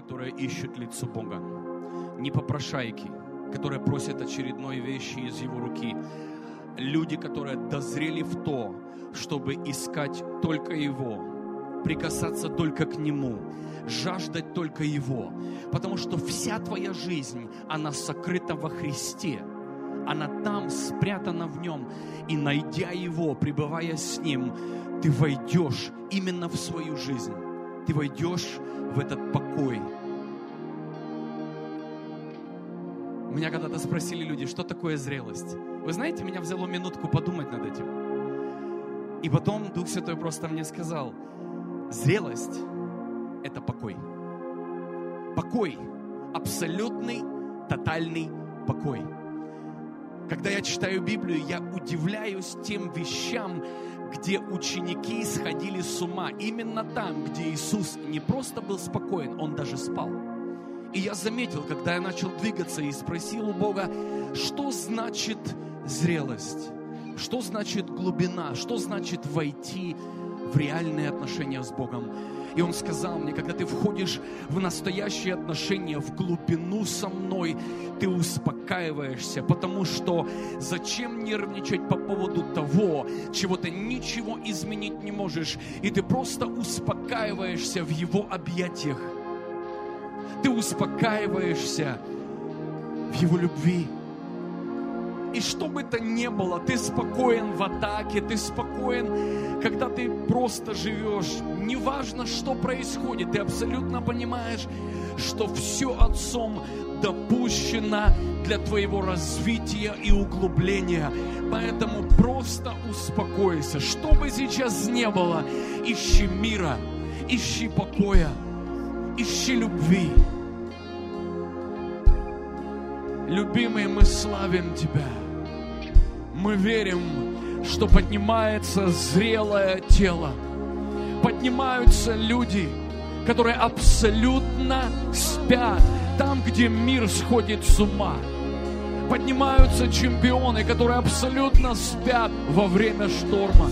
которые ищут лицо Бога. Не попрошайки, которые просят очередной вещи из Его руки. Люди, которые дозрели в то, чтобы искать только Его, прикасаться только к Нему, жаждать только Его. Потому что вся твоя жизнь, она сокрыта во Христе. Она там, спрятана в Нем. И найдя Его, пребывая с Ним, ты войдешь именно в свою жизнь. Ты войдешь в этот покой. Меня когда-то спросили люди, что такое зрелость. Вы знаете, меня взяло минутку подумать над этим. И потом Дух Святой просто мне сказал, зрелость – это покой. Покой, абсолютный, тотальный покой. Когда я читаю Библию, я удивляюсь тем вещам, где ученики сходили с ума. Именно там, где Иисус не просто был спокоен, Он даже спал. И я заметил, когда я начал двигаться и спросил у Бога, что значит зрелость? Что значит глубина? Что значит войти в реальные отношения с Богом? И он сказал мне, когда ты входишь в настоящие отношения, в глубину со мной, ты успокаиваешься, потому что зачем нервничать по поводу того, чего ты ничего изменить не можешь, и ты просто успокаиваешься в его объятиях. Ты успокаиваешься в его любви. И что бы то ни было, ты спокоен в атаке, ты спокоен, когда ты просто живешь. Неважно, что происходит, ты абсолютно понимаешь, что все Отцом допущено для твоего развития и углубления. Поэтому просто успокойся. Что бы сейчас ни было, ищи мира, ищи покоя, ищи любви. Любимый, мы славим Тебя. Мы верим, что поднимается зрелое тело. Поднимаются люди, которые абсолютно спят там, где мир сходит с ума. Поднимаются чемпионы, которые абсолютно спят во время шторма,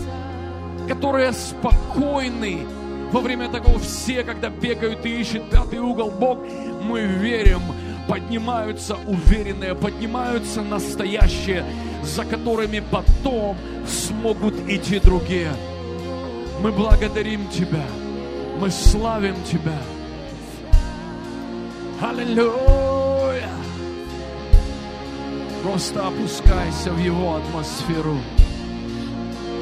которые спокойны во время такого все, когда бегают и ищут пятый угол Бог, мы верим, поднимаются уверенные, поднимаются настоящие, за которыми потом смогут идти другие. Мы благодарим Тебя, мы славим Тебя. Аллилуйя! Просто опускайся в Его атмосферу.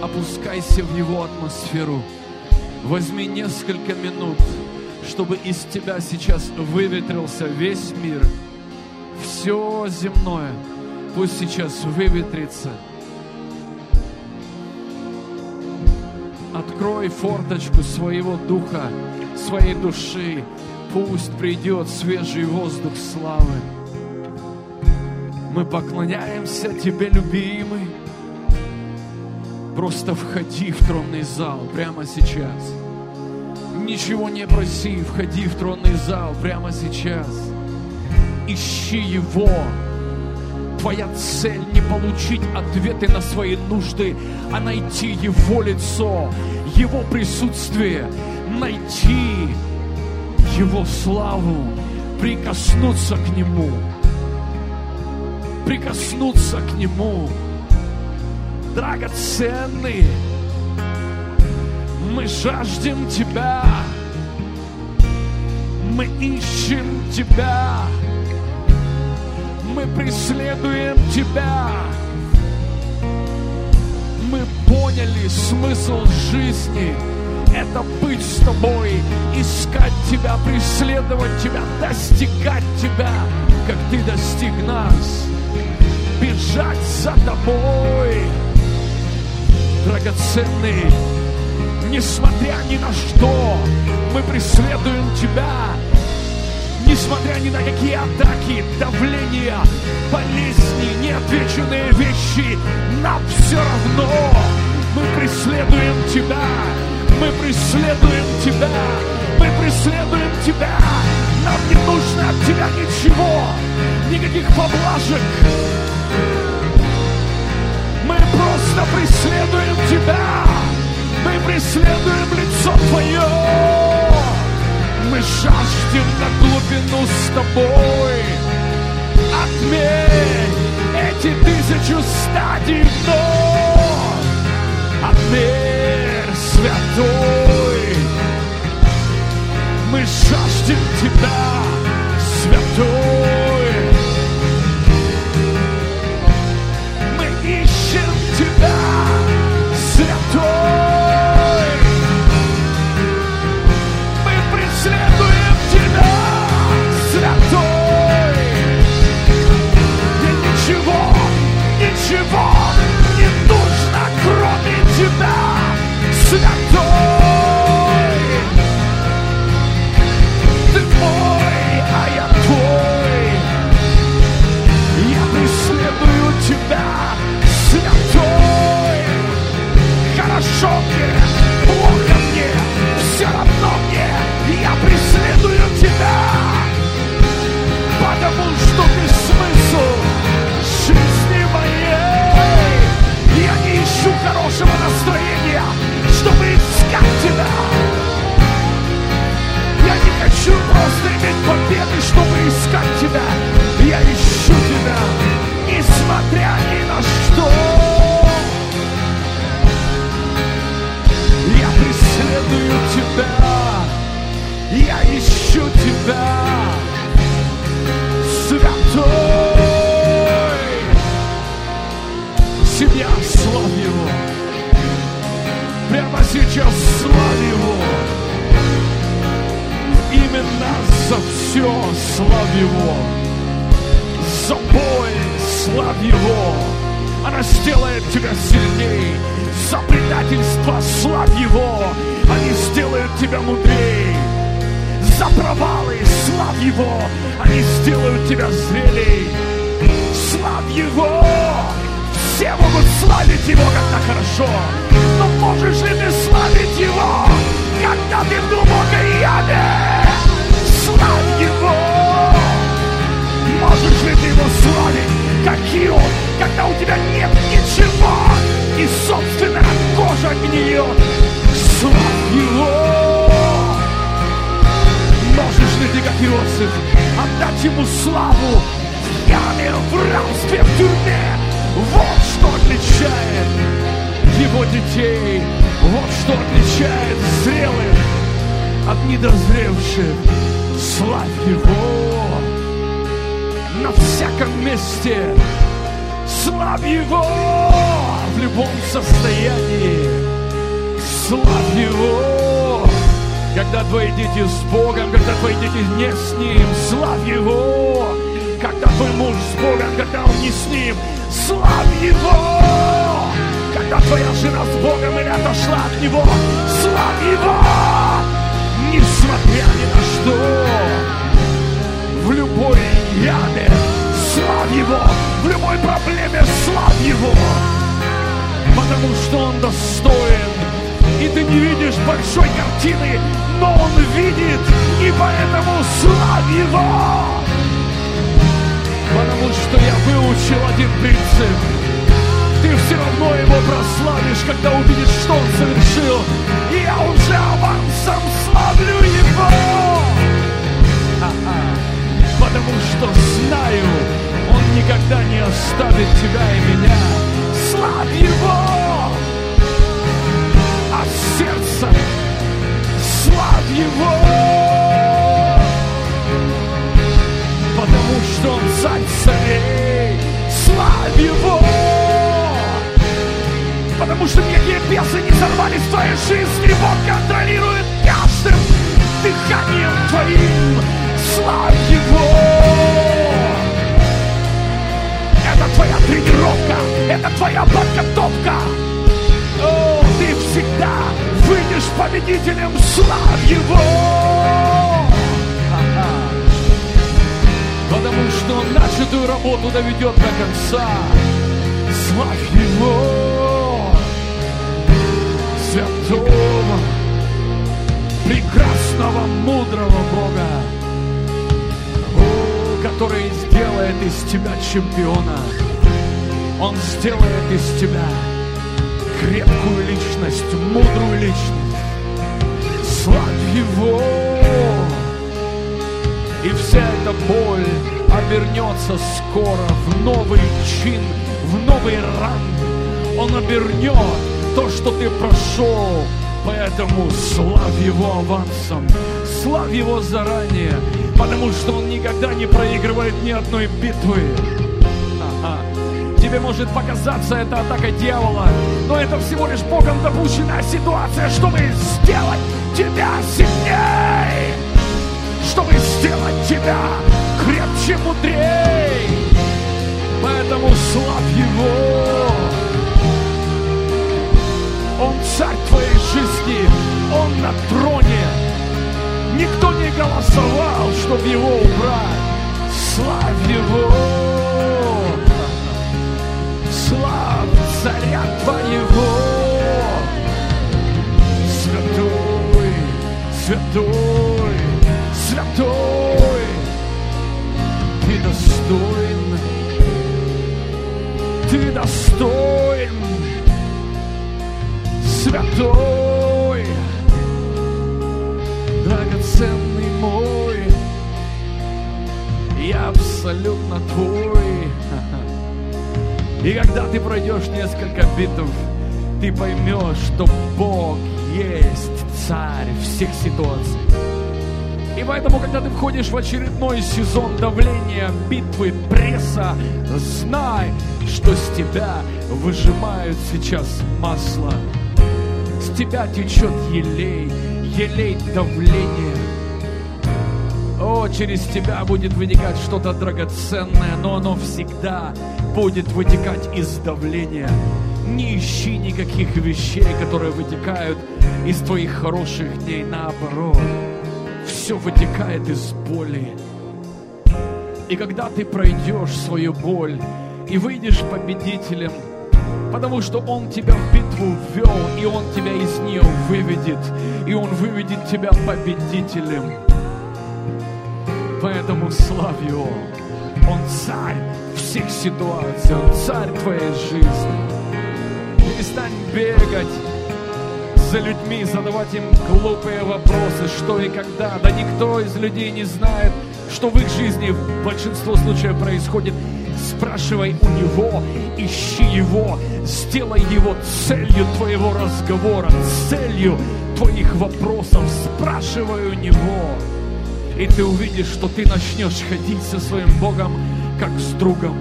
Опускайся в Его атмосферу. Возьми несколько минут чтобы из тебя сейчас выветрился весь мир, все земное, пусть сейчас выветрится. Открой форточку своего духа, своей души, пусть придет свежий воздух славы. Мы поклоняемся Тебе, любимый. Просто входи в тронный зал прямо сейчас. Ничего не проси, входи в тронный зал прямо сейчас. Ищи Его. Твоя цель не получить ответы на свои нужды, а найти Его лицо, Его присутствие, найти Его славу, прикоснуться к Нему, прикоснуться к Нему. Драгоценный, мы жаждем Тебя. Мы ищем Тебя. Мы преследуем Тебя. Мы поняли смысл жизни. Это быть с Тобой, искать Тебя, преследовать Тебя, достигать Тебя, как Ты достиг нас. Бежать за Тобой, драгоценный Несмотря ни на что, мы преследуем Тебя. Несмотря ни на какие атаки, давления, болезни, неотвеченные вещи, нам все равно. Мы преследуем Тебя. Мы преследуем Тебя. Мы преследуем Тебя. Нам не нужно от Тебя ничего, никаких поблажек. Мы просто преследуем Тебя. Мы преследуем лицо Твое. Мы жаждем на глубину с тобой. Отмерь эти тысячу стадий вновь. Отмерь, святой. Мы жаждем Тебя, Хорошо когда твоя жена с Богом или отошла от Него. Славь его, несмотря ни на что. В любой яме славь его, в любой проблеме славь его, потому что он достоин. И ты не видишь большой картины, но он видит, и поэтому славь его. Потому что я выучил один принцип. Ты все равно его прославишь, когда увидишь, что он совершил. И я уже авансом славлю его. Потому что знаю, он никогда не оставит тебя и меня. Славь его! А сердце славь его! Потому что он царь царей. Славь его! Потому что никакие бесы не сорвались в твоей жизни. Бог контролирует каждым дыханием твоим. Славь его! Это твоя тренировка, это твоя подготовка. О, ты всегда выйдешь победителем. Славь его! Потому что он начатую работу доведет до конца. Славь его! Святого, прекрасного, мудрого Бога, О, который сделает из тебя чемпиона. Он сделает из тебя крепкую личность, мудрую личность. Славь Его! И вся эта боль обернется скоро в новый чин, в новый ранг. Он обернет то, что ты прошел. Поэтому славь Его авансом, славь Его заранее, потому что Он никогда не проигрывает ни одной битвы. Ага. Тебе может показаться это атака дьявола, но это всего лишь Богом допущенная ситуация, чтобы сделать тебя сильнее, чтобы сделать тебя крепче, мудрее. Поэтому славь Его. Он царь твоей жизни, Он на троне. Никто не голосовал, чтобы Его убрать. Славь Его. Славь царя твоего. Святой, святой, святой. Ты достоин. Ты достоин святой, драгоценный мой, я абсолютно твой. И когда ты пройдешь несколько битв, ты поймешь, что Бог есть царь всех ситуаций. И поэтому, когда ты входишь в очередной сезон давления, битвы, пресса, знай, что с тебя выжимают сейчас масло. Тебя течет елей, елей давления. О, через тебя будет вытекать что-то драгоценное, но оно всегда будет вытекать из давления. Не ищи никаких вещей, которые вытекают из твоих хороших дней, наоборот все вытекает из боли. И когда ты пройдешь свою боль и выйдешь победителем, потому что Он тебя в битву ввел, и Он тебя из нее выведет, и Он выведет тебя победителем. Поэтому славь Его. Он царь всех ситуаций, Он царь твоей жизни. Перестань бегать за людьми, задавать им глупые вопросы, что и когда. Да никто из людей не знает, что в их жизни в большинство случаев происходит. Спрашивай у него, ищи его, сделай его целью твоего разговора, целью твоих вопросов. Спрашивай у него. И ты увидишь, что ты начнешь ходить со своим Богом, как с другом.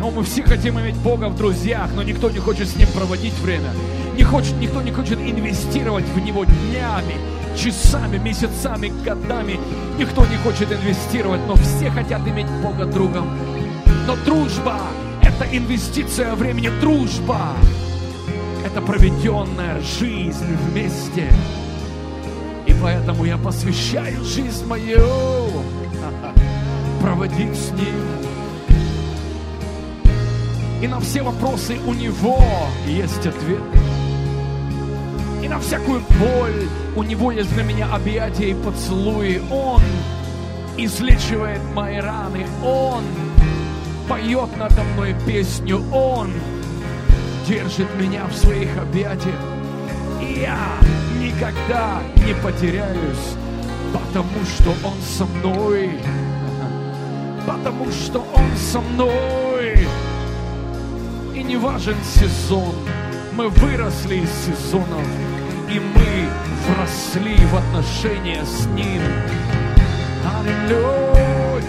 Но мы все хотим иметь Бога в друзьях, но никто не хочет с Ним проводить время. Не хочет, никто не хочет инвестировать в Него днями, часами, месяцами, годами. Никто не хочет инвестировать, но все хотят иметь Бога другом. Но дружба – это инвестиция времени. Дружба – это проведенная жизнь вместе. И поэтому я посвящаю жизнь мою проводить с Ним. И на все вопросы у Него есть ответ. На всякую боль у Него есть для меня объятия и поцелуи. Он излечивает мои раны. Он поет надо мной песню. Он держит меня в своих объятиях. И я никогда не потеряюсь, потому что Он со мной. Потому что Он со мной. И не важен сезон, мы выросли из сезонов, и мы вросли в отношения с Ним. Аллилуйя!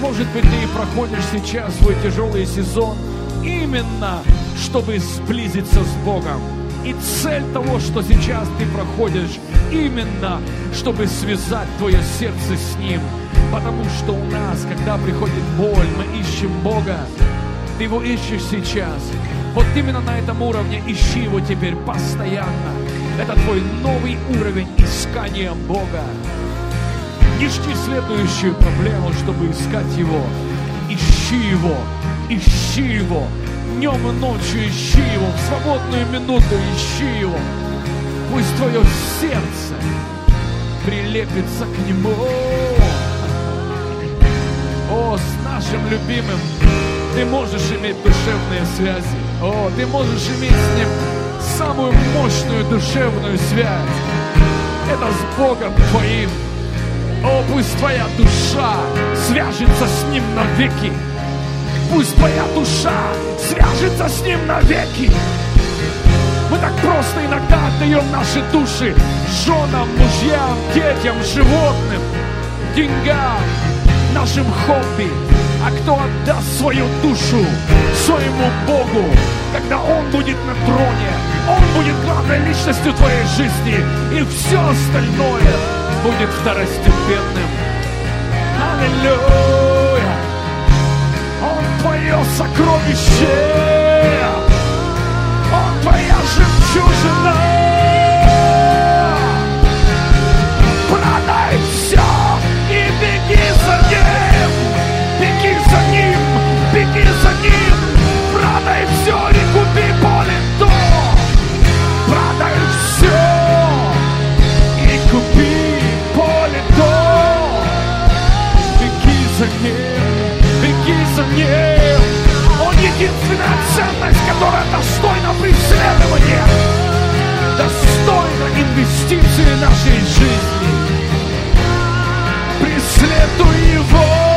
Может быть, ты проходишь сейчас свой тяжелый сезон именно, чтобы сблизиться с Богом. И цель того, что сейчас ты проходишь, именно, чтобы связать твое сердце с Ним. Потому что у нас, когда приходит боль, мы ищем Бога. Ты его ищешь сейчас. Вот именно на этом уровне ищи его теперь постоянно. Это твой новый уровень искания Бога. Жди следующую проблему, чтобы искать Его. Ищи Его, ищи Его. Днем и ночью ищи Его. В свободную минуту ищи Его. Пусть твое сердце прилепится к Нему. О, с нашим любимым ты можешь иметь душевные связи. О, ты можешь иметь с Ним самую мощную душевную связь. Это с Богом твоим. О, пусть твоя душа свяжется с Ним навеки. Пусть твоя душа свяжется с Ним навеки. Мы так просто иногда отдаем наши души женам, мужьям, детям, животным, деньгам, нашим хобби. А кто отдаст свою душу своему Богу, когда Он будет на троне, Он будет главной личностью твоей жизни, и все остальное будет второстепенным. Аллилуйя! Он твое сокровище! Он твоя жемчужина! Ним! Все и купи поле то! Все и купи поле! Беги за ним! Беги за ним! Он единственная ценность, которая достойна преследования, достойна инвестиции нашей жизни. Преследуй его!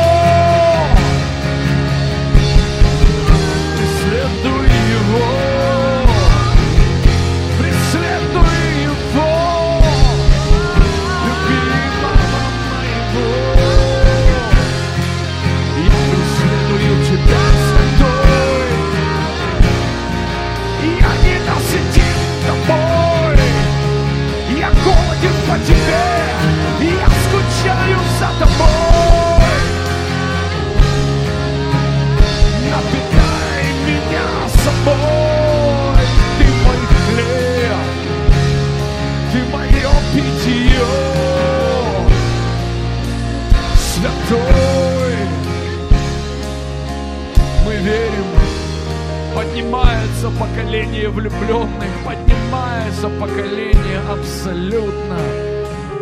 Поднимается поколение влюбленных, поднимается поколение абсолютно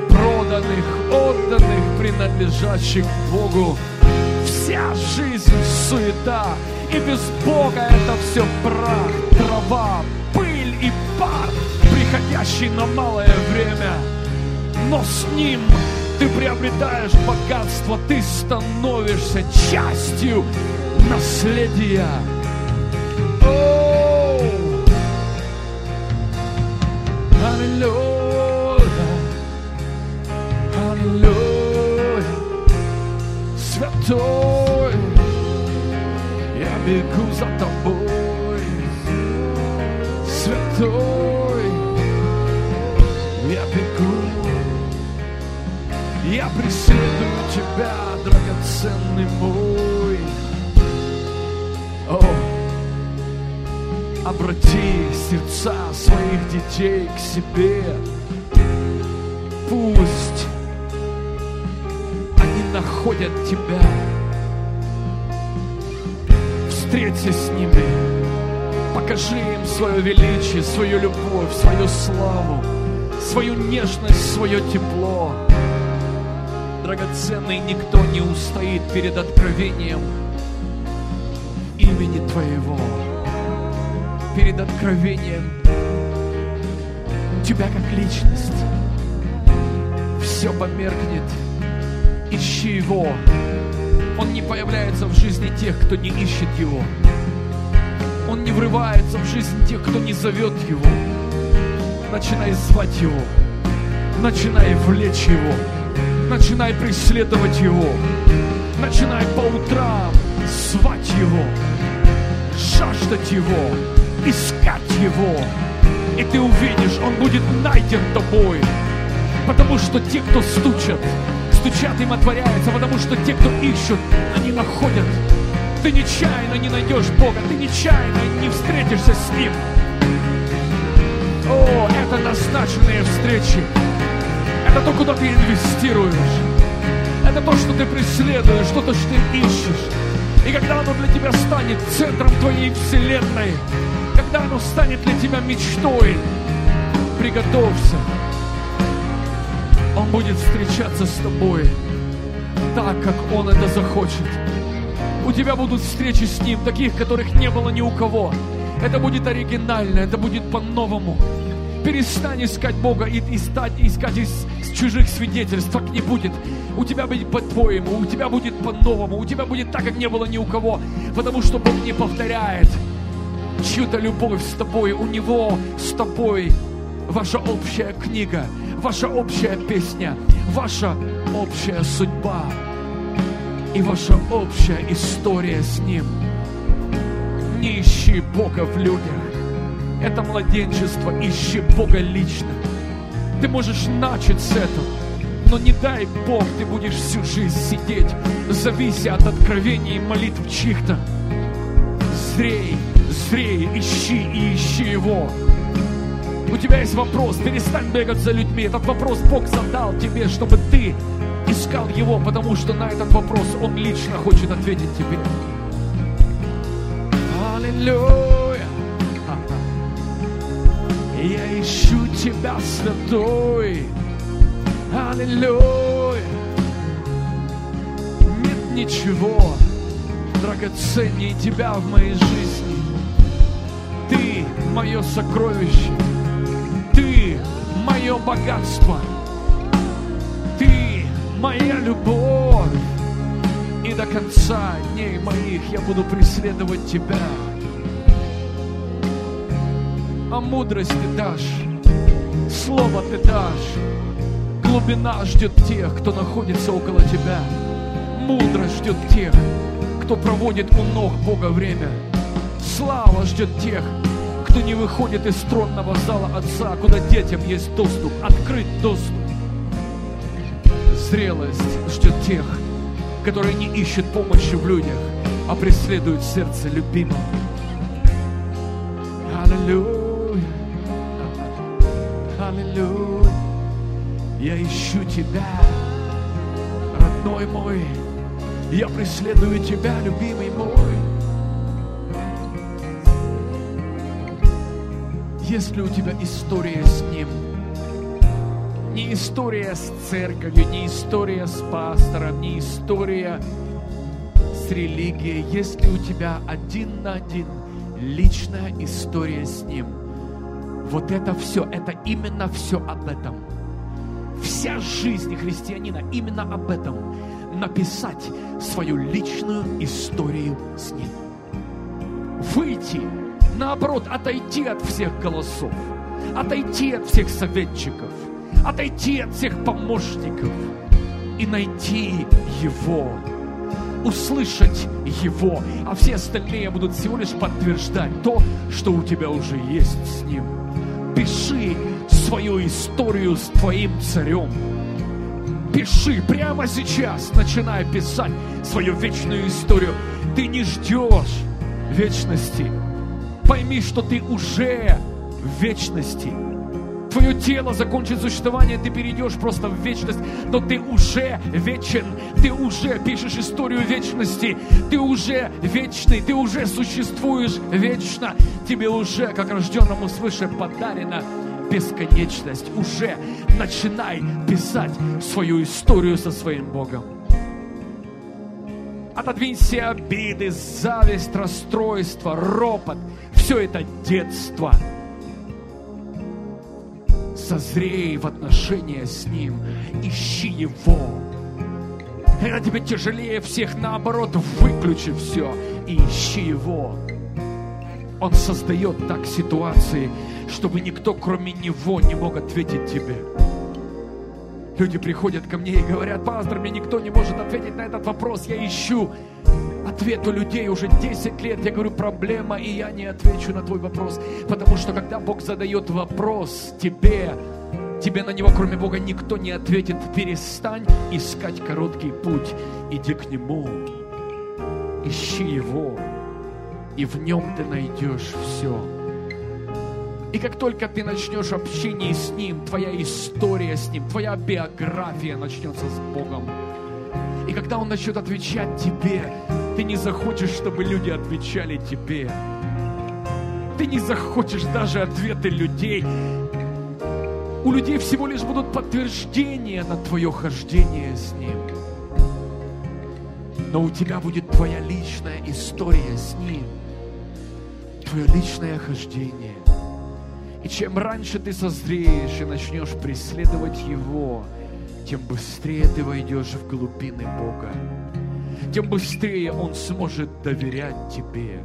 проданных, отданных, принадлежащих Богу. Вся жизнь суета, и без Бога это все прах, трава, пыль и пар, приходящий на малое время. Но с Ним ты приобретаешь богатство, ты становишься частью наследия. Я бегу за тобой, Святой! Я бегу я преследую тебя, драгоценный мой. Обрати сердца своих детей к себе. Пусть они находят тебя. Встреться с ними. Покажи им свое величие, свою любовь, свою славу, свою нежность, свое тепло драгоценный, никто не устоит перед откровением имени Твоего, перед откровением Тебя как личность. Все померкнет. Ищи Его. Он не появляется в жизни тех, кто не ищет Его. Он не врывается в жизнь тех, кто не зовет Его. Начинай звать Его. Начинай влечь Его. Начинай преследовать Его. Начинай по утрам звать Его, жаждать Его, искать Его. И ты увидишь, Он будет найден тобой. Потому что те, кто стучат, стучат им отворяется, потому что те, кто ищут, они находят. Ты нечаянно не найдешь Бога, ты нечаянно не встретишься с Ним. О, это назначенные встречи. Это то, куда ты инвестируешь. Это то, что ты преследуешь, что то, что ты ищешь. И когда оно для тебя станет центром твоей вселенной, когда оно станет для тебя мечтой, приготовься. Он будет встречаться с тобой так, как Он это захочет. У тебя будут встречи с Ним, таких, которых не было ни у кого. Это будет оригинально, это будет по-новому. Перестань искать Бога и, и стать, искать из, из чужих свидетельств. Так не будет. У тебя будет по-твоему, у тебя будет по-новому, у тебя будет так, как не было ни у кого. Потому что Бог не повторяет чью-то любовь с тобой. У Него с тобой ваша общая книга, ваша общая песня, ваша общая судьба и ваша общая история с Ним. Не ищи Бога в людях. Это младенчество. Ищи Бога лично. Ты можешь начать с этого. Но не дай Бог, ты будешь всю жизнь сидеть, завися от откровений и молитв чьих-то. Зрей, зрей, ищи и ищи Его. У тебя есть вопрос, перестань бегать за людьми. Этот вопрос Бог задал тебе, чтобы ты искал Его, потому что на этот вопрос Он лично хочет ответить тебе. Аллилуйя. Я ищу Тебя, святой. Аллилуйя. Нет ничего драгоценнее Тебя в моей жизни. Мое сокровище. Ты мое богатство. Ты моя любовь. И до конца дней моих я буду преследовать Тебя. А мудрость Ты дашь, Слово Ты дашь. Глубина ждет тех, кто находится около Тебя. Мудрость ждет тех, кто проводит у ног Бога время. Слава ждет тех, кто не выходит из тронного зала Отца, куда детям есть доступ, открыт доступ. Зрелость ждет тех, которые не ищут помощи в людях, а преследуют сердце любимого. Аллилуйя, аллилуйя, я ищу Тебя, родной мой, я преследую Тебя, любимый мой. Есть ли у тебя история с Ним? Не история с церковью, не история с пастором, не история с религией. Есть ли у тебя один на один личная история с Ним? Вот это все, это именно все об этом. Вся жизнь христианина именно об этом. Написать свою личную историю с Ним. Выйти наоборот, отойти от всех голосов, отойти от всех советчиков, отойти от всех помощников и найти Его, услышать Его, а все остальные будут всего лишь подтверждать то, что у тебя уже есть с Ним. Пиши свою историю с твоим царем. Пиши прямо сейчас, начинай писать свою вечную историю. Ты не ждешь вечности, Пойми, что ты уже в вечности. Твое тело закончит существование, ты перейдешь просто в вечность, но ты уже вечен, ты уже пишешь историю вечности, ты уже вечный, ты уже существуешь вечно, тебе уже, как рожденному свыше, подарена бесконечность. Уже начинай писать свою историю со своим Богом. Отодвинь все обиды, зависть, расстройство, ропот. Все это детство. Созрей в отношения с Ним. Ищи Его. Когда тебе тяжелее всех, наоборот, выключи все и ищи Его. Он создает так ситуации, чтобы никто, кроме Него, не мог ответить тебе. Люди приходят ко мне и говорят, пастор, мне никто не может ответить на этот вопрос, я ищу ответ у людей уже 10 лет. Я говорю, проблема, и я не отвечу на твой вопрос. Потому что когда Бог задает вопрос тебе, тебе на него, кроме Бога, никто не ответит. Перестань искать короткий путь. Иди к Нему. Ищи Его. И в Нем ты найдешь все. И как только ты начнешь общение с Ним, твоя история с Ним, твоя биография начнется с Богом. И когда Он начнет отвечать тебе, ты не захочешь, чтобы люди отвечали тебе. Ты не захочешь даже ответы людей. У людей всего лишь будут подтверждения на твое хождение с Ним. Но у тебя будет твоя личная история с Ним. Твое личное хождение – И чем раньше ты созреешь и начнешь преследовать Его, тем быстрее ты войдешь в глубины Бога, тем быстрее Он сможет доверять тебе.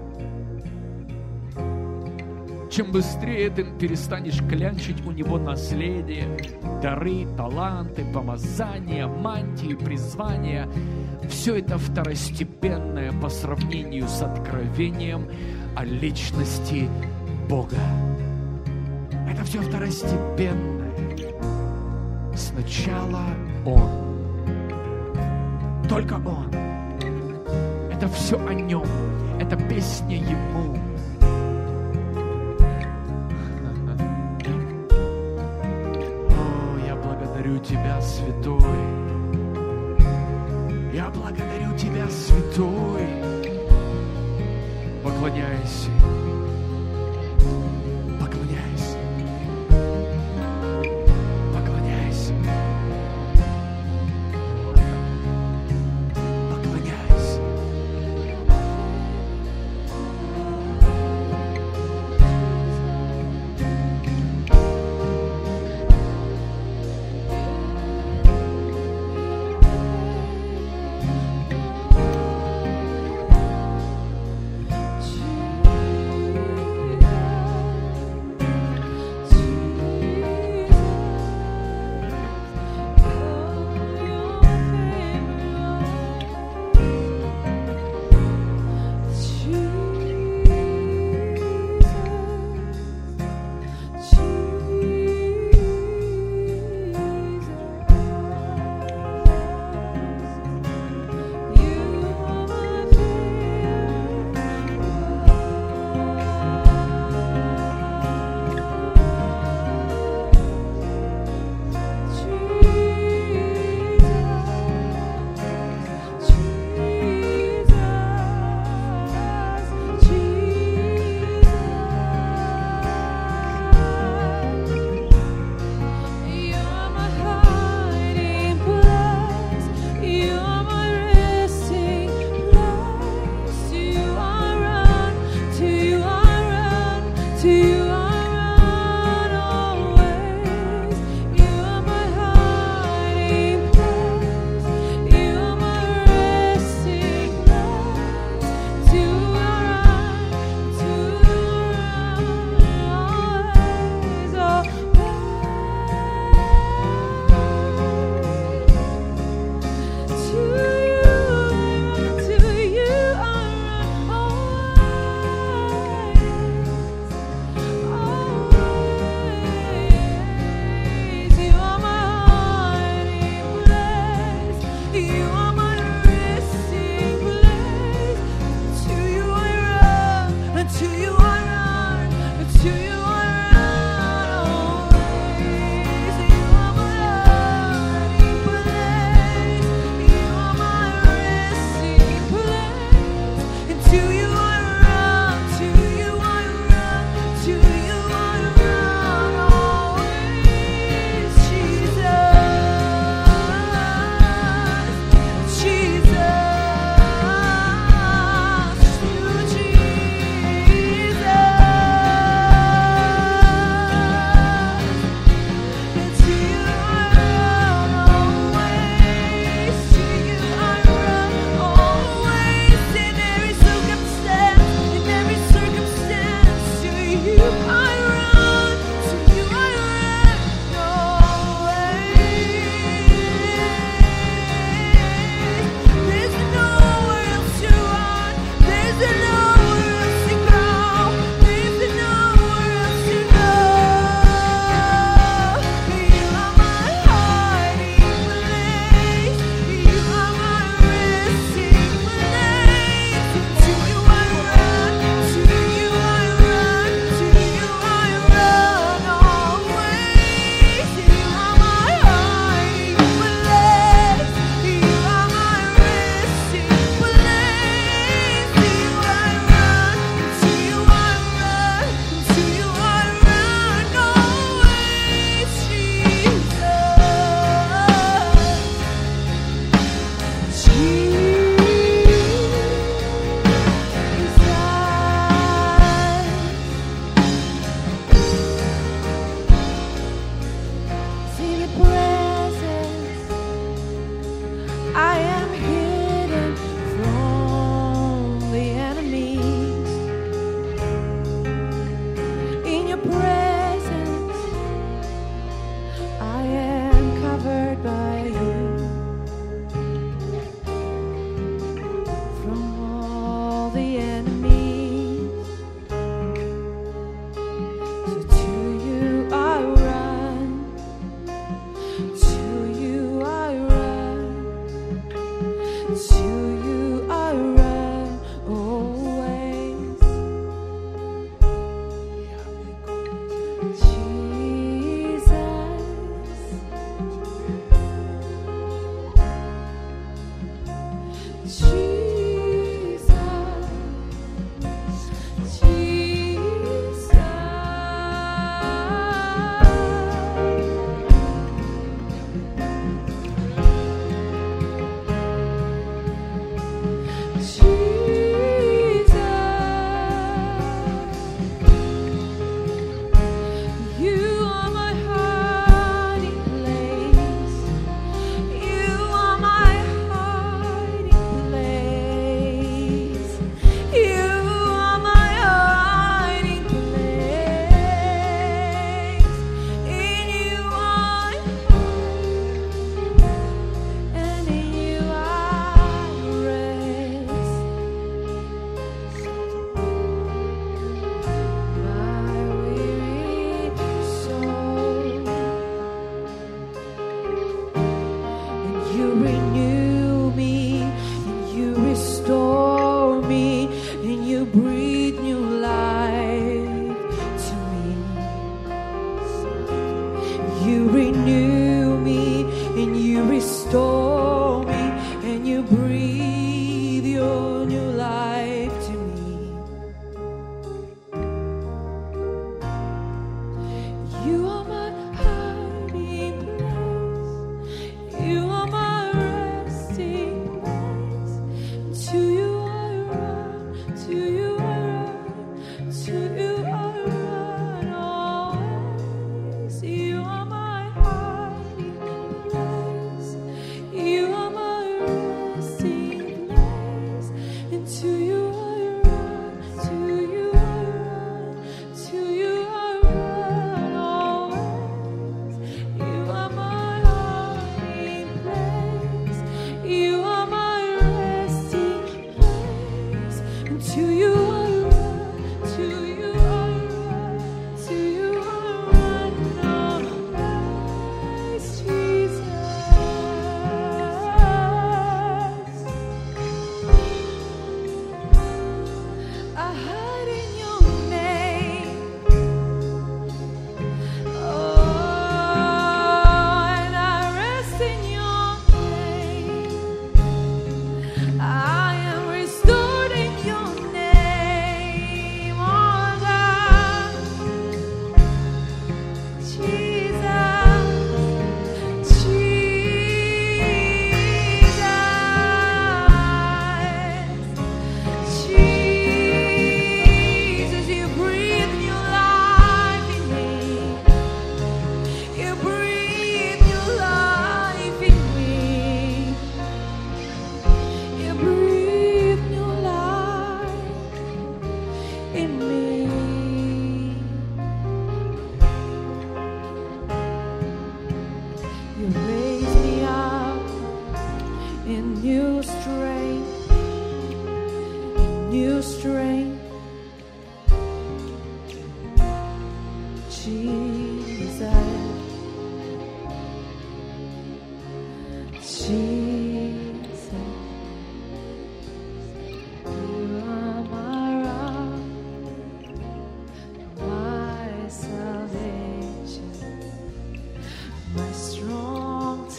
Чем быстрее ты перестанешь клянчить у Него наследие, дары, таланты, помазания, мантии, призвания, все это второстепенное по сравнению с откровением о личности Бога. Это все второстепенное. Сначала Он. Только Он. Это все о Нем. Это песня Ему. О, я благодарю Тебя, Святой. Я благодарю Тебя, Святой. Поклоняйся.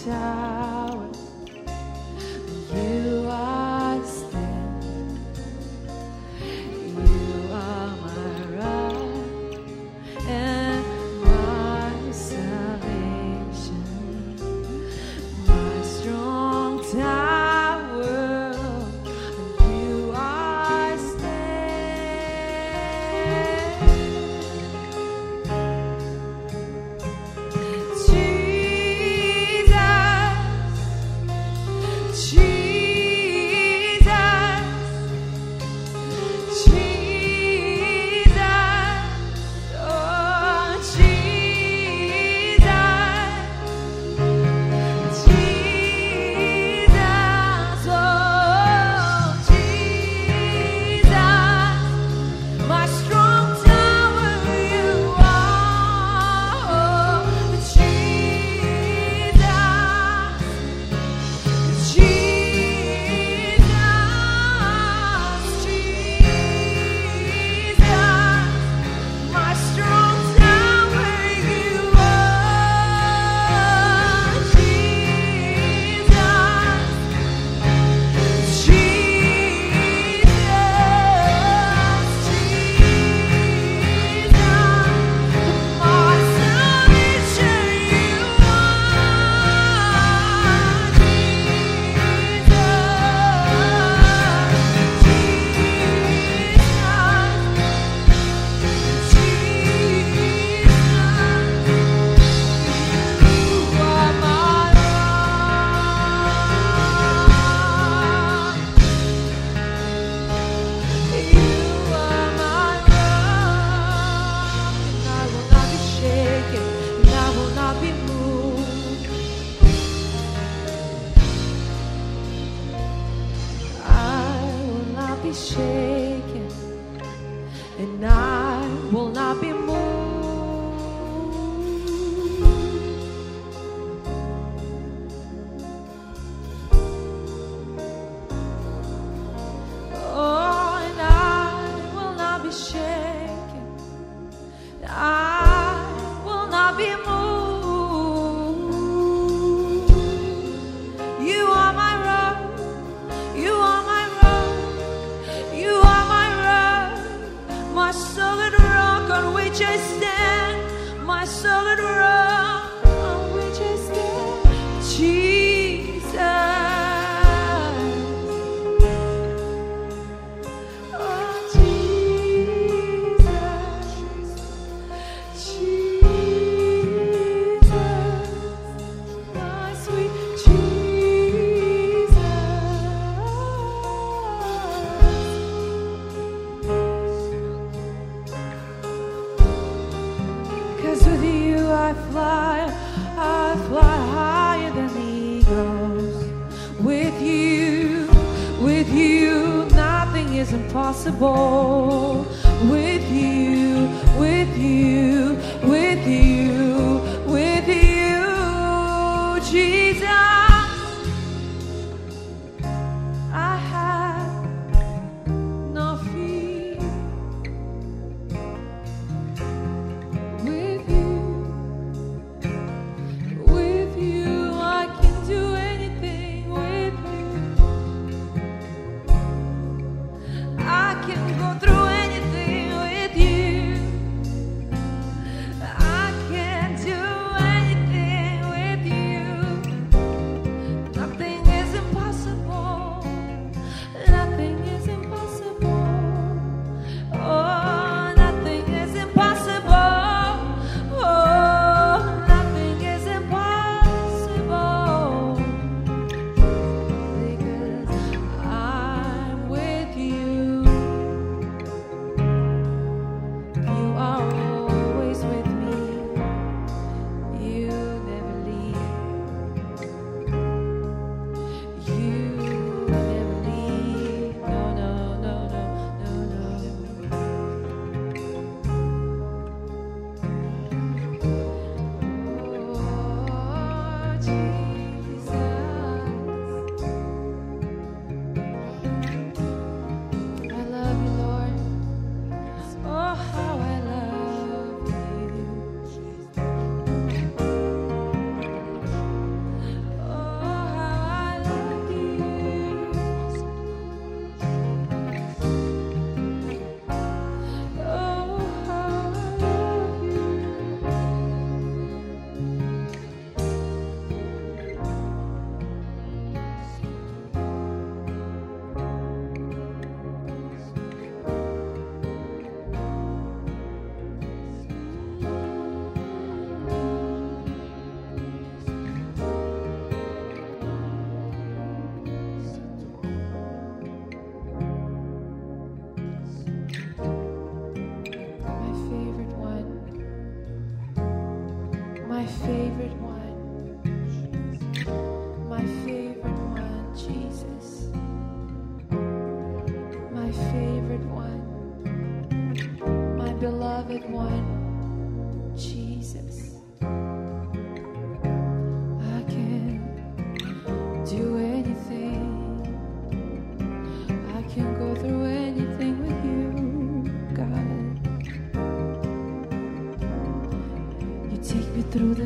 deixar. shaken, and I. can go through anything with you, God. You take me through the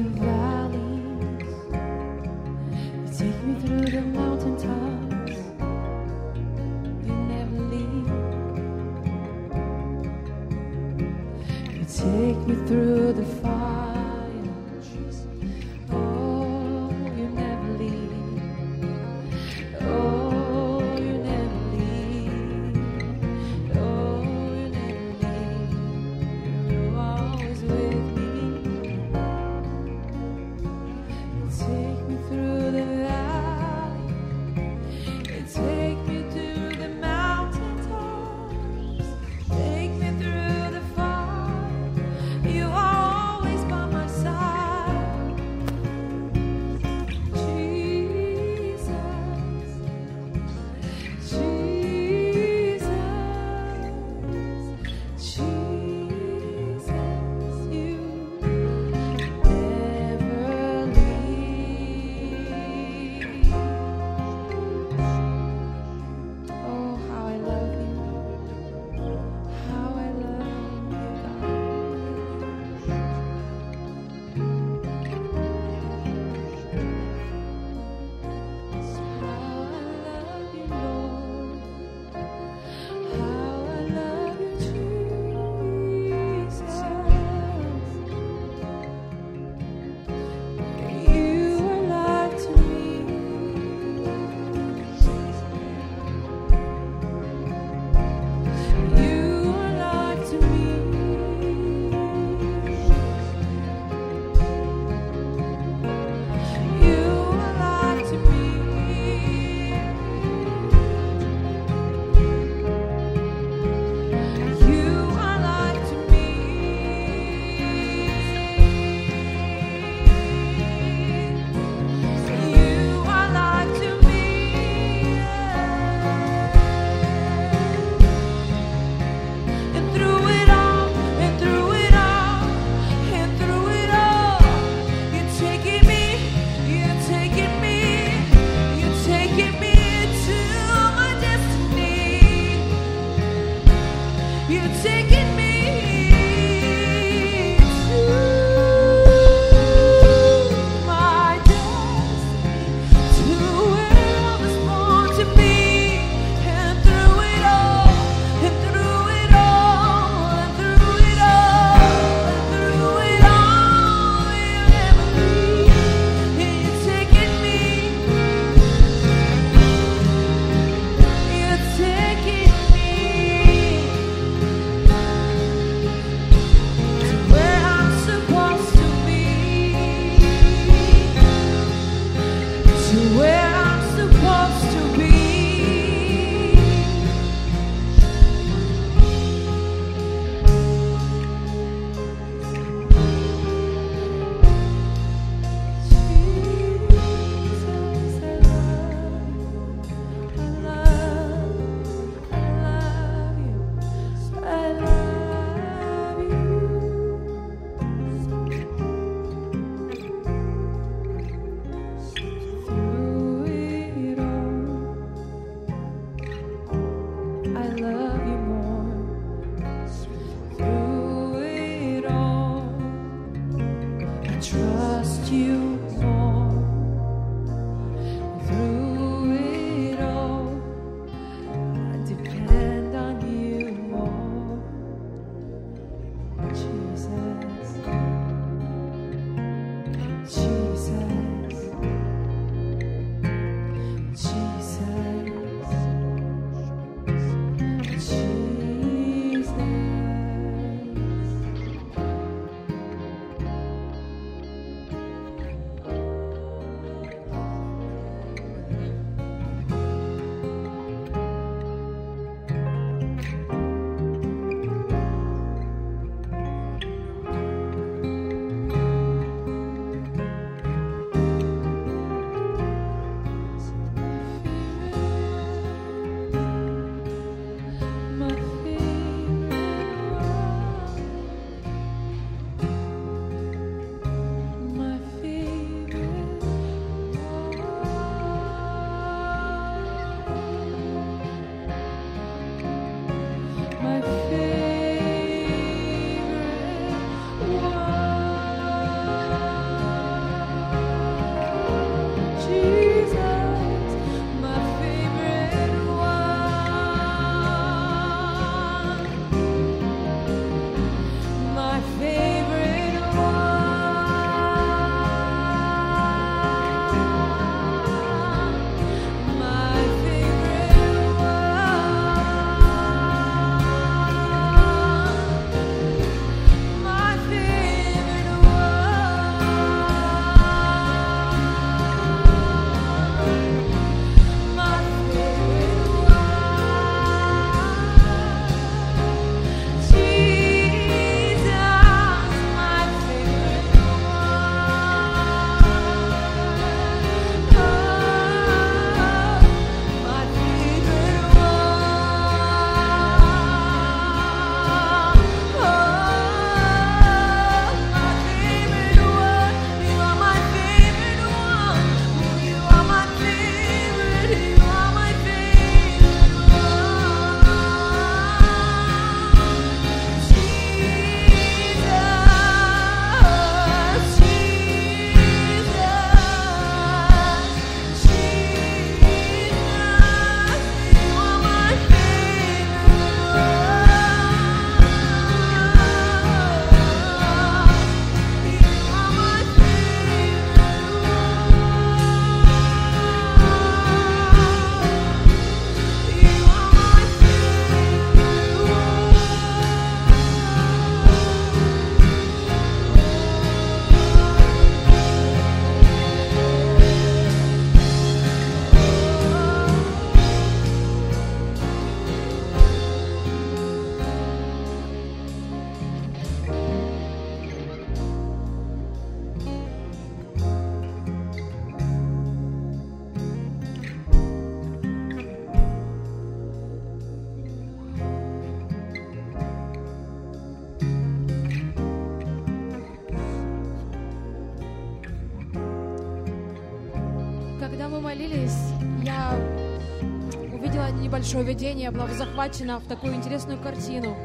видение, я была захвачена в такую интересную картину.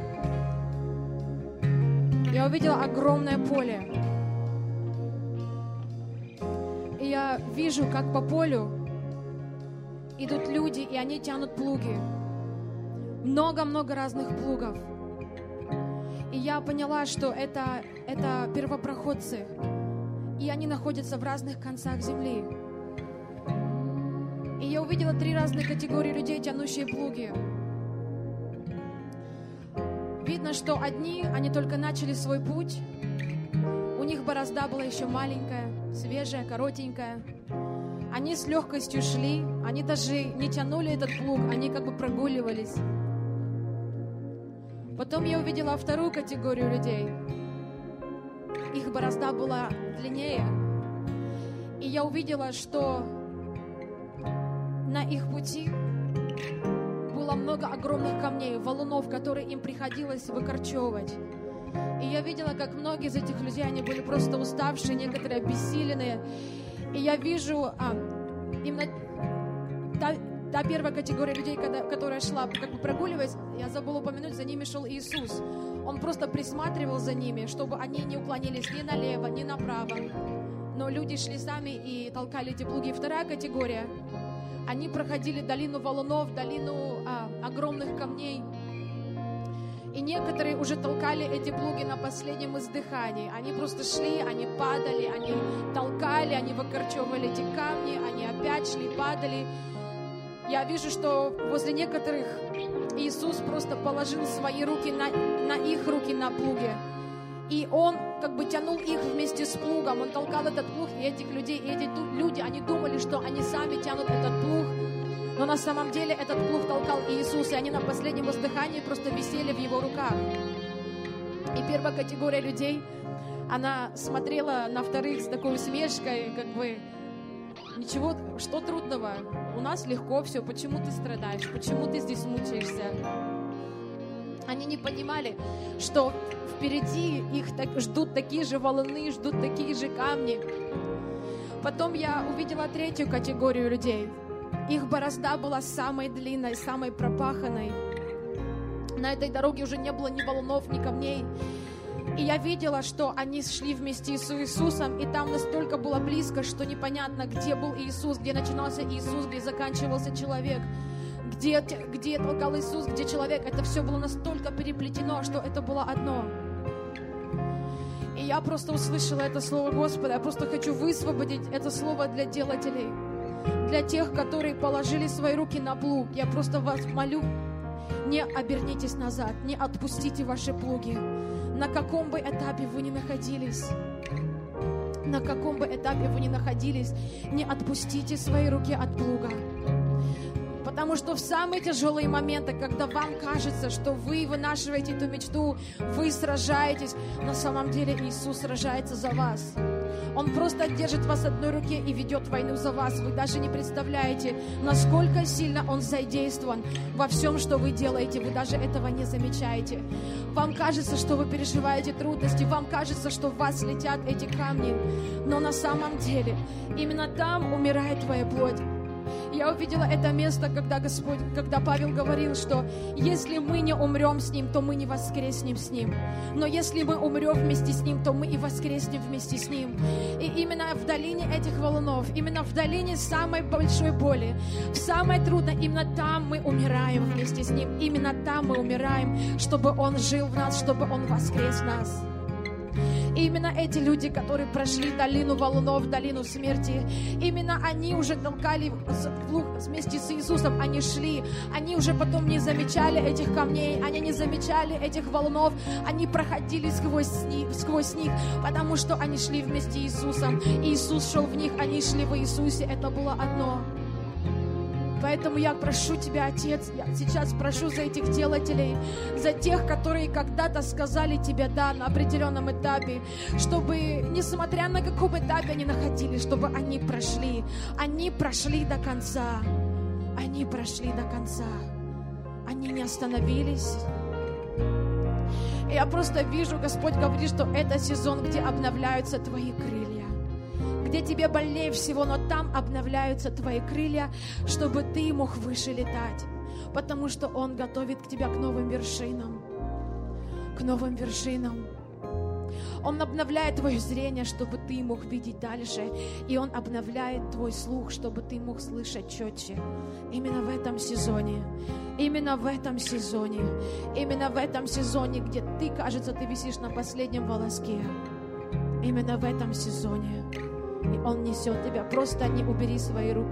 Я увидела огромное поле. И я вижу, как по полю идут люди, и они тянут плуги. Много-много разных плугов. И я поняла, что это, это первопроходцы. И они находятся в разных концах земли. И я увидела три разные категории людей, тянущие плуги. Видно, что одни, они только начали свой путь. У них борозда была еще маленькая, свежая, коротенькая. Они с легкостью шли, они даже не тянули этот плуг, они как бы прогуливались. Потом я увидела вторую категорию людей. Их борозда была длиннее. И я увидела, что на их пути было много огромных камней, валунов, которые им приходилось выкорчевывать. И я видела, как многие из этих людей, они были просто уставшие, некоторые обессиленные. И я вижу а, именно та, та первая категория людей, когда, которая шла, как бы прогуливаясь, я забыла упомянуть, за ними шел Иисус. Он просто присматривал за ними, чтобы они не уклонились ни налево, ни направо. Но люди шли сами и толкали эти плуги. Вторая категория, они проходили долину валунов, долину а, огромных камней. И некоторые уже толкали эти плуги на последнем издыхании. Они просто шли, они падали, они толкали, они выкорчевывали эти камни, они опять шли, падали. Я вижу, что возле некоторых Иисус просто положил свои руки на, на их руки на плуге. И он как бы тянул их вместе с плугом. Он толкал этот плуг, и этих людей, и эти люди, они думали, что они сами тянут этот плуг. Но на самом деле этот плуг толкал Иисус, и они на последнем издыхании просто висели в его руках. И первая категория людей, она смотрела на вторых с такой усмешкой, как бы, ничего, что трудного? У нас легко все, почему ты страдаешь, почему ты здесь мучаешься? Они не понимали, что впереди их так, ждут такие же валуны, ждут такие же камни. Потом я увидела третью категорию людей. Их борозда была самой длинной, самой пропаханной. На этой дороге уже не было ни валунов, ни камней. И я видела, что они шли вместе с Иисусом, и там настолько было близко, что непонятно, где был Иисус, где начинался Иисус, где заканчивался человек, где, где толкал Иисус, где человек. Это все было настолько переплетено, что это было одно. И я просто услышала это слово Господа. Я просто хочу высвободить это слово для делателей, для тех, которые положили свои руки на плуг. Я просто вас молю, не обернитесь назад, не отпустите ваши плуги. На каком бы этапе вы ни находились, на каком бы этапе вы ни находились, не отпустите свои руки от плуга. Потому что в самые тяжелые моменты, когда вам кажется, что вы вынашиваете эту мечту, вы сражаетесь, на самом деле Иисус сражается за вас. Он просто держит вас одной руке и ведет войну за вас. Вы даже не представляете, насколько сильно Он задействован во всем, что вы делаете. Вы даже этого не замечаете. Вам кажется, что вы переживаете трудности, вам кажется, что в вас летят эти камни. Но на самом деле именно там умирает твоя плоть. Я увидела это место, когда Господь, когда Павел говорил, что если мы не умрем с Ним, то мы не воскреснем с Ним. Но если мы умрем вместе с Ним, то мы и воскреснем вместе с Ним. И именно в долине этих валунов, именно в долине самой большой боли, в самой трудной, именно там мы умираем вместе с Ним. Именно там мы умираем, чтобы Он жил в нас, чтобы Он воскрес нас. И именно эти люди, которые прошли долину валунов, долину смерти, именно они уже толкали вместе с Иисусом, они шли, они уже потом не замечали этих камней, они не замечали этих валунов, они проходили сквозь них, сквозь них, потому что они шли вместе с Иисусом. Иисус шел в них, они шли в Иисусе, это было одно. Поэтому я прошу Тебя, Отец, я сейчас прошу за этих делателей, за тех, которые когда-то сказали Тебе «да» на определенном этапе, чтобы, несмотря на каком этапе они находились, чтобы они прошли, они прошли до конца, они прошли до конца, они не остановились. Я просто вижу, Господь говорит, что это сезон, где обновляются Твои крылья где тебе больнее всего, но там обновляются твои крылья, чтобы ты мог выше летать. Потому что Он готовит к тебя к новым вершинам. К новым вершинам. Он обновляет твое зрение, чтобы ты мог видеть дальше. И Он обновляет твой слух, чтобы ты мог слышать четче. Именно в этом сезоне. Именно в этом сезоне. Именно в этом сезоне, где ты, кажется, ты висишь на последнем волоске. Именно в этом сезоне. И Он несет тебя. Просто не убери свои руки.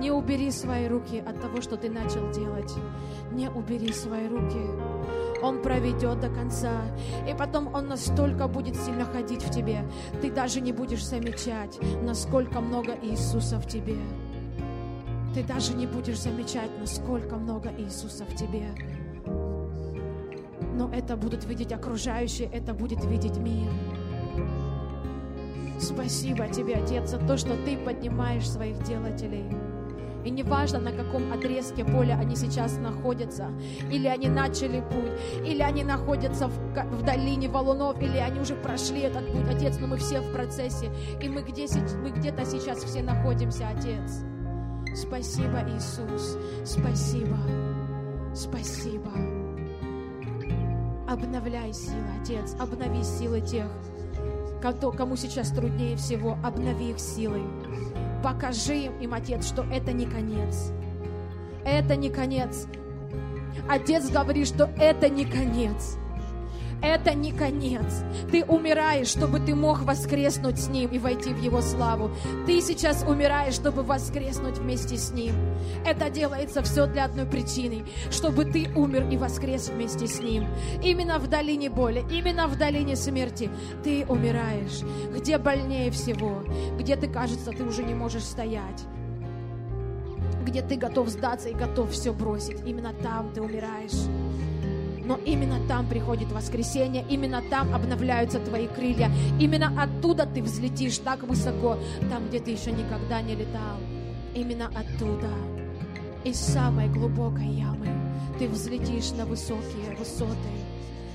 Не убери свои руки от того, что ты начал делать. Не убери свои руки. Он проведет до конца. И потом Он настолько будет сильно ходить в тебе. Ты даже не будешь замечать, насколько много Иисуса в тебе. Ты даже не будешь замечать, насколько много Иисуса в тебе. Но это будут видеть окружающие, это будет видеть мир. Спасибо тебе, Отец, за то, что ты поднимаешь своих делателей. И неважно, на каком отрезке поля они сейчас находятся, или они начали путь, или они находятся в, в долине валунов, или они уже прошли этот путь, Отец, но мы все в процессе, и мы, где, мы где-то сейчас все находимся, Отец. Спасибо, Иисус, спасибо, спасибо. Обновляй силы, Отец, обнови силы тех, кому сейчас труднее всего, обнови их силой. Покажи им, Отец, что это не конец. Это не конец. Отец говорит, что это не конец. Это не конец. Ты умираешь, чтобы ты мог воскреснуть с Ним и войти в Его славу. Ты сейчас умираешь, чтобы воскреснуть вместе с Ним. Это делается все для одной причины, чтобы ты умер и воскрес вместе с Ним. Именно в долине боли, именно в долине смерти ты умираешь. Где больнее всего, где ты, кажется, ты уже не можешь стоять где ты готов сдаться и готов все бросить. Именно там ты умираешь. Но именно там приходит воскресенье, именно там обновляются твои крылья, именно оттуда ты взлетишь так высоко, там, где ты еще никогда не летал. Именно оттуда, из самой глубокой ямы, ты взлетишь на высокие высоты,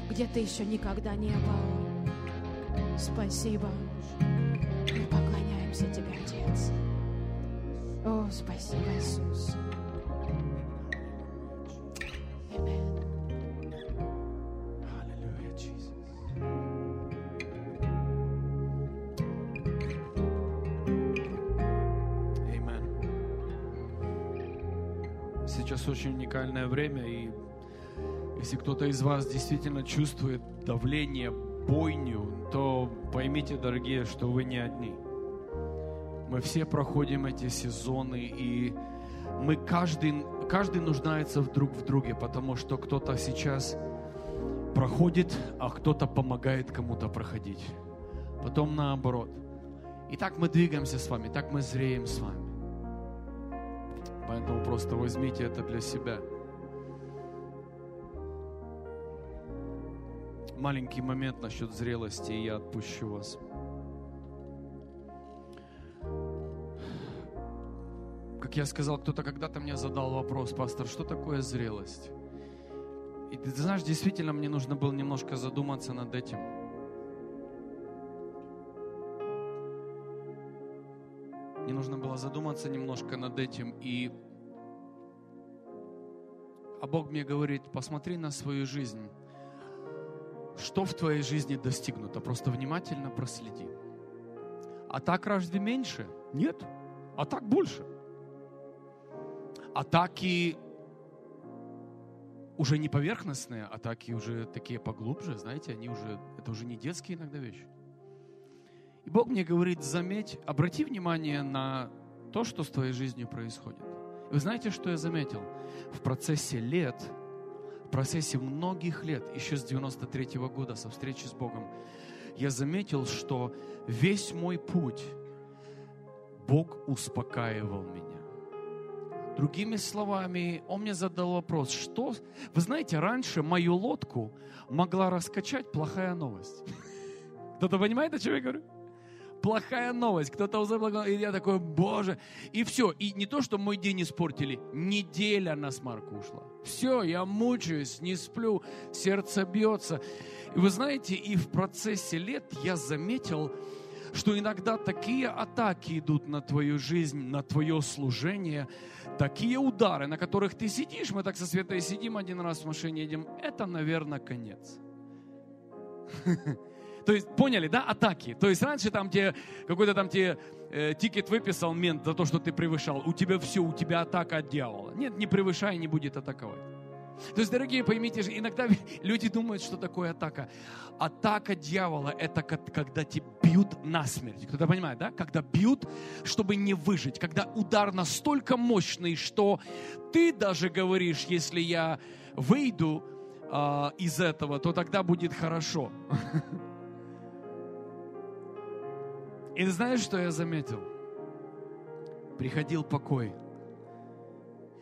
где ты еще никогда не был. Спасибо. Мы поклоняемся тебе, Отец. О, спасибо, Иисус. Сейчас очень уникальное время, и если кто-то из вас действительно чувствует давление, бойню, то поймите, дорогие, что вы не одни. Мы все проходим эти сезоны, и мы каждый, каждый нуждается друг в друге, потому что кто-то сейчас проходит, а кто-то помогает кому-то проходить. Потом наоборот. И так мы двигаемся с вами, так мы зреем с вами. Поэтому просто возьмите это для себя. Маленький момент насчет зрелости, и я отпущу вас. Как я сказал, кто-то когда-то мне задал вопрос, пастор, что такое зрелость? И ты знаешь, действительно, мне нужно было немножко задуматься над этим. Мне нужно было задуматься немножко над этим. И а Бог мне говорит, посмотри на свою жизнь. Что в твоей жизни достигнуто? Просто внимательно проследи. А так разве меньше? Нет. А так больше. Атаки уже не поверхностные, атаки уже такие поглубже, знаете, они уже, это уже не детские иногда вещи. И Бог мне говорит, заметь, обрати внимание на то, что с твоей жизнью происходит. И вы знаете, что я заметил? В процессе лет, в процессе многих лет, еще с 93 -го года, со встречи с Богом, я заметил, что весь мой путь Бог успокаивал меня. Другими словами, он мне задал вопрос, что... Вы знаете, раньше мою лодку могла раскачать плохая новость. Кто-то понимает, о чем я говорю? Плохая новость. Кто-то узнаал, и я такой, боже. И все. И не то, что мой день испортили, неделя на смарку ушла. Все, я мучаюсь, не сплю, сердце бьется. И вы знаете, и в процессе лет я заметил, что иногда такие атаки идут на твою жизнь, на твое служение, такие удары, на которых ты сидишь, мы так со Светой сидим один раз в машине, едем, это, наверное, конец. То есть, поняли, да, атаки. То есть раньше там тебе, какой-то там тебе э, тикет выписал мент за то, что ты превышал. У тебя все, у тебя атака от дьявола. Нет, не превышай, не будет атаковать. То есть, дорогие, поймите, же, иногда люди думают, что такое атака. Атака дьявола – это когда тебя бьют насмерть. Кто-то понимает, да? Когда бьют, чтобы не выжить. Когда удар настолько мощный, что ты даже говоришь, если я выйду а, из этого, то тогда будет хорошо. И знаешь, что я заметил? Приходил покой.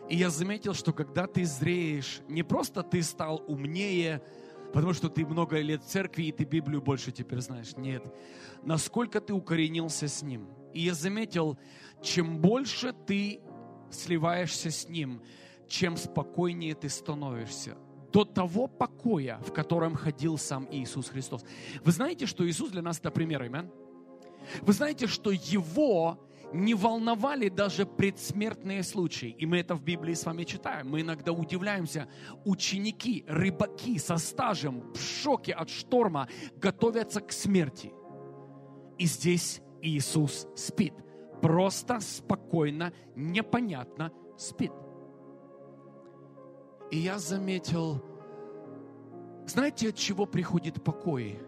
И я заметил, что когда ты зреешь, не просто ты стал умнее, потому что ты много лет в церкви, и ты Библию больше теперь знаешь. Нет. Насколько ты укоренился с Ним. И я заметил, чем больше ты сливаешься с Ним, чем спокойнее ты становишься. До того покоя, в котором ходил сам Иисус Христос. Вы знаете, что Иисус для нас это пример, амен? Вы знаете, что Его не волновали даже предсмертные случаи. И мы это в Библии с вами читаем. Мы иногда удивляемся. Ученики, рыбаки со стажем, в шоке от шторма, готовятся к смерти. И здесь Иисус спит. Просто, спокойно, непонятно спит. И я заметил, знаете, от чего приходит покой?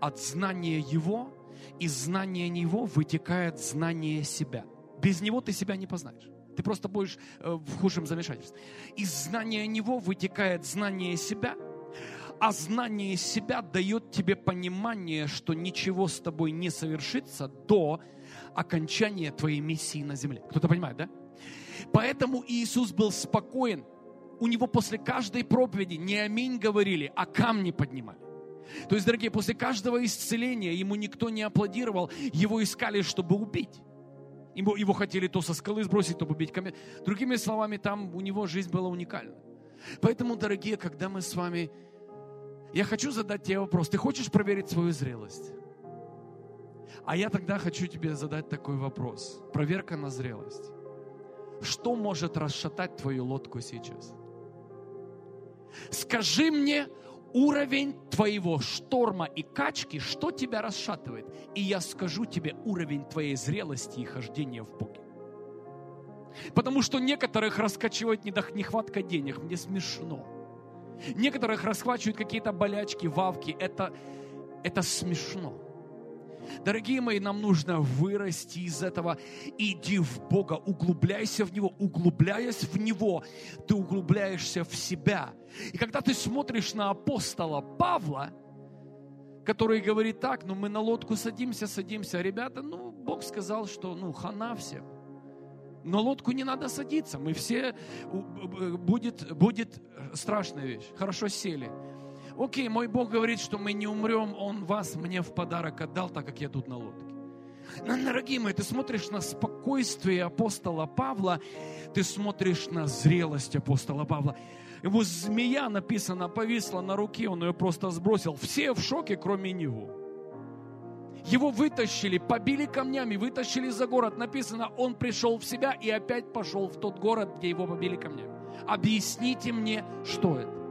От знания Его, из знания Него вытекает знание себя. Без Него ты себя не познаешь. Ты просто будешь э, в худшем замешательстве. Из знания Него вытекает знание себя, а знание себя дает тебе понимание, что ничего с тобой не совершится до окончания твоей миссии на земле. Кто-то понимает, да? Поэтому Иисус был спокоен. У него после каждой проповеди не аминь говорили, а камни поднимали. То есть, дорогие, после каждого исцеления ему никто не аплодировал, его искали, чтобы убить. Его, его хотели то со скалы сбросить, то побить камень. Другими словами, там у него жизнь была уникальна. Поэтому, дорогие, когда мы с вами... Я хочу задать тебе вопрос. Ты хочешь проверить свою зрелость? А я тогда хочу тебе задать такой вопрос. Проверка на зрелость. Что может расшатать твою лодку сейчас? Скажи мне уровень твоего шторма и качки, что тебя расшатывает. И я скажу тебе уровень твоей зрелости и хождения в Боге. Потому что некоторых раскачивает нехватка денег. Мне смешно. Некоторых расхвачивают какие-то болячки, вавки. Это, это смешно. Дорогие мои, нам нужно вырасти из этого. Иди в Бога, углубляйся в Него. Углубляясь в Него, ты углубляешься в себя. И когда ты смотришь на апостола Павла, который говорит так, ну мы на лодку садимся, садимся. Ребята, ну Бог сказал, что ну хана всем. На лодку не надо садиться. Мы все, будет, будет страшная вещь. Хорошо сели. Окей, мой Бог говорит, что мы не умрем, Он вас мне в подарок отдал, так как я тут на лодке. Но, дорогие мои, ты смотришь на спокойствие апостола Павла, ты смотришь на зрелость апостола Павла. Его змея, написано, повисла на руке, он ее просто сбросил. Все в шоке, кроме него. Его вытащили, побили камнями, вытащили за город. Написано, он пришел в себя и опять пошел в тот город, где его побили камнями. Объясните мне, что это?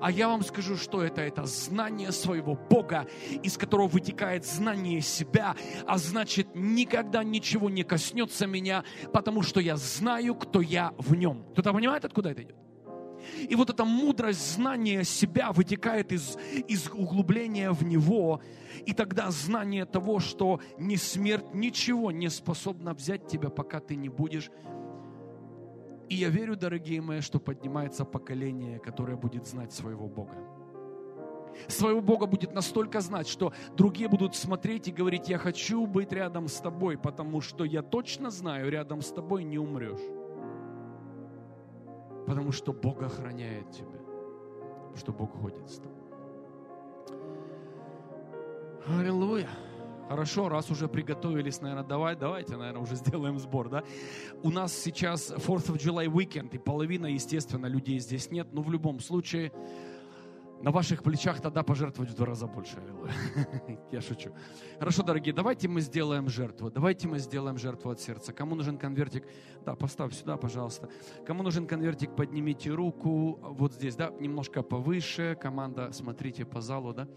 А я вам скажу, что это. Это знание своего Бога, из которого вытекает знание себя, а значит, никогда ничего не коснется меня, потому что я знаю, кто я в нем. Кто-то понимает, откуда это идет? И вот эта мудрость знания себя вытекает из, из углубления в него, и тогда знание того, что ни смерть, ничего не способна взять тебя, пока ты не будешь и я верю, дорогие мои, что поднимается поколение, которое будет знать своего Бога. Своего Бога будет настолько знать, что другие будут смотреть и говорить, я хочу быть рядом с тобой, потому что я точно знаю, рядом с тобой не умрешь. Потому что Бог охраняет тебя, что Бог ходит с тобой. Аллилуйя. Хорошо, раз уже приготовились, наверное, давай, давайте, наверное, уже сделаем сбор, да? У нас сейчас 4th of July weekend, и половина, естественно, людей здесь нет, но в любом случае на ваших плечах тогда пожертвовать в два раза больше. Я шучу. Хорошо, дорогие, давайте мы сделаем жертву. Давайте мы сделаем жертву от сердца. Кому нужен конвертик? Да, поставь сюда, пожалуйста. Кому нужен конвертик, поднимите руку. Вот здесь, да, немножко повыше. Команда, смотрите по залу, да.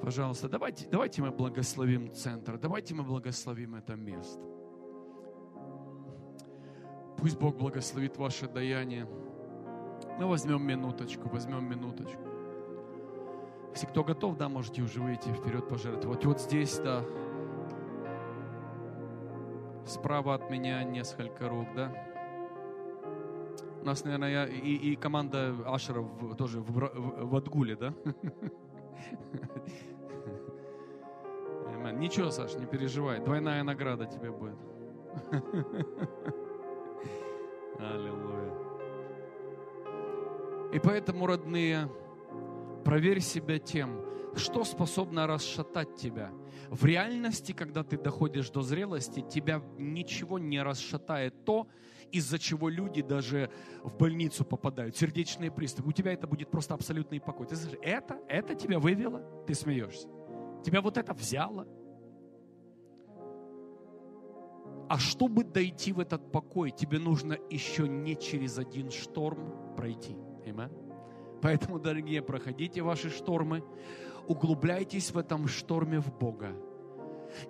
Пожалуйста, давайте, давайте мы благословим центр. Давайте мы благословим это место. Пусть Бог благословит ваше даяние. Мы возьмем минуточку, возьмем минуточку. Если кто готов, да, можете уже выйти вперед пожертвовать. Вот здесь, да, справа от меня несколько рук, да. У нас, наверное, я, и, и команда Ашеров тоже в, в, в Адгуле, да? Ничего, Саш, не переживай. Двойная награда тебе будет. Аллилуйя. И поэтому, родные, проверь себя тем, что способно расшатать тебя. В реальности, когда ты доходишь до зрелости, тебя ничего не расшатает то, из-за чего люди даже в больницу попадают, сердечные приступы. У тебя это будет просто абсолютный покой. Ты скажешь, это, это тебя вывело? Ты смеешься. Тебя вот это взяло? А чтобы дойти в этот покой, тебе нужно еще не через один шторм пройти. Amen. Поэтому, дорогие, проходите ваши штормы, углубляйтесь в этом шторме в Бога.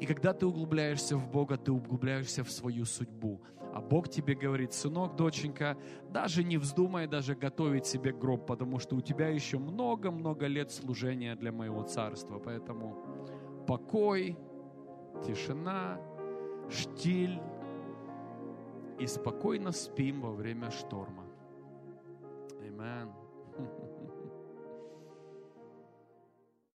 И когда ты углубляешься в Бога, ты углубляешься в свою судьбу. А Бог тебе говорит, сынок, доченька, даже не вздумай даже готовить себе гроб, потому что у тебя еще много-много лет служения для моего царства. Поэтому покой, тишина, штиль и спокойно спим во время шторма. Amen.